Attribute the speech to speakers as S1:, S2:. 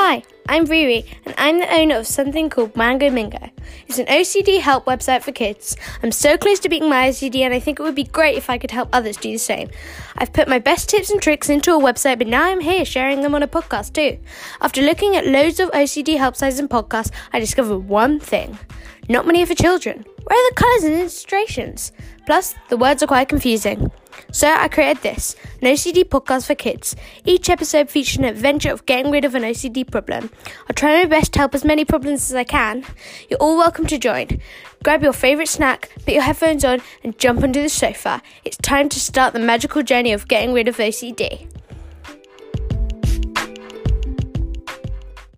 S1: Hi, I'm Riri, and I'm the owner of something called Mango Mingo. It's an OCD help website for kids. I'm so close to beating my OCD, and I think it would be great if I could help others do the same. I've put my best tips and tricks into a website, but now I'm here sharing them on a podcast too. After looking at loads of OCD help sites and podcasts, I discovered one thing not many are for children. Where are the colours and illustrations? Plus, the words are quite confusing. So I created this an OCD podcast for kids. Each episode features an adventure of getting rid of an OCD problem. I'll try my best to help as many problems as I can. You're all welcome to join. Grab your favourite snack, put your headphones on, and jump onto the sofa. It's time to start the magical journey of getting rid of OCD.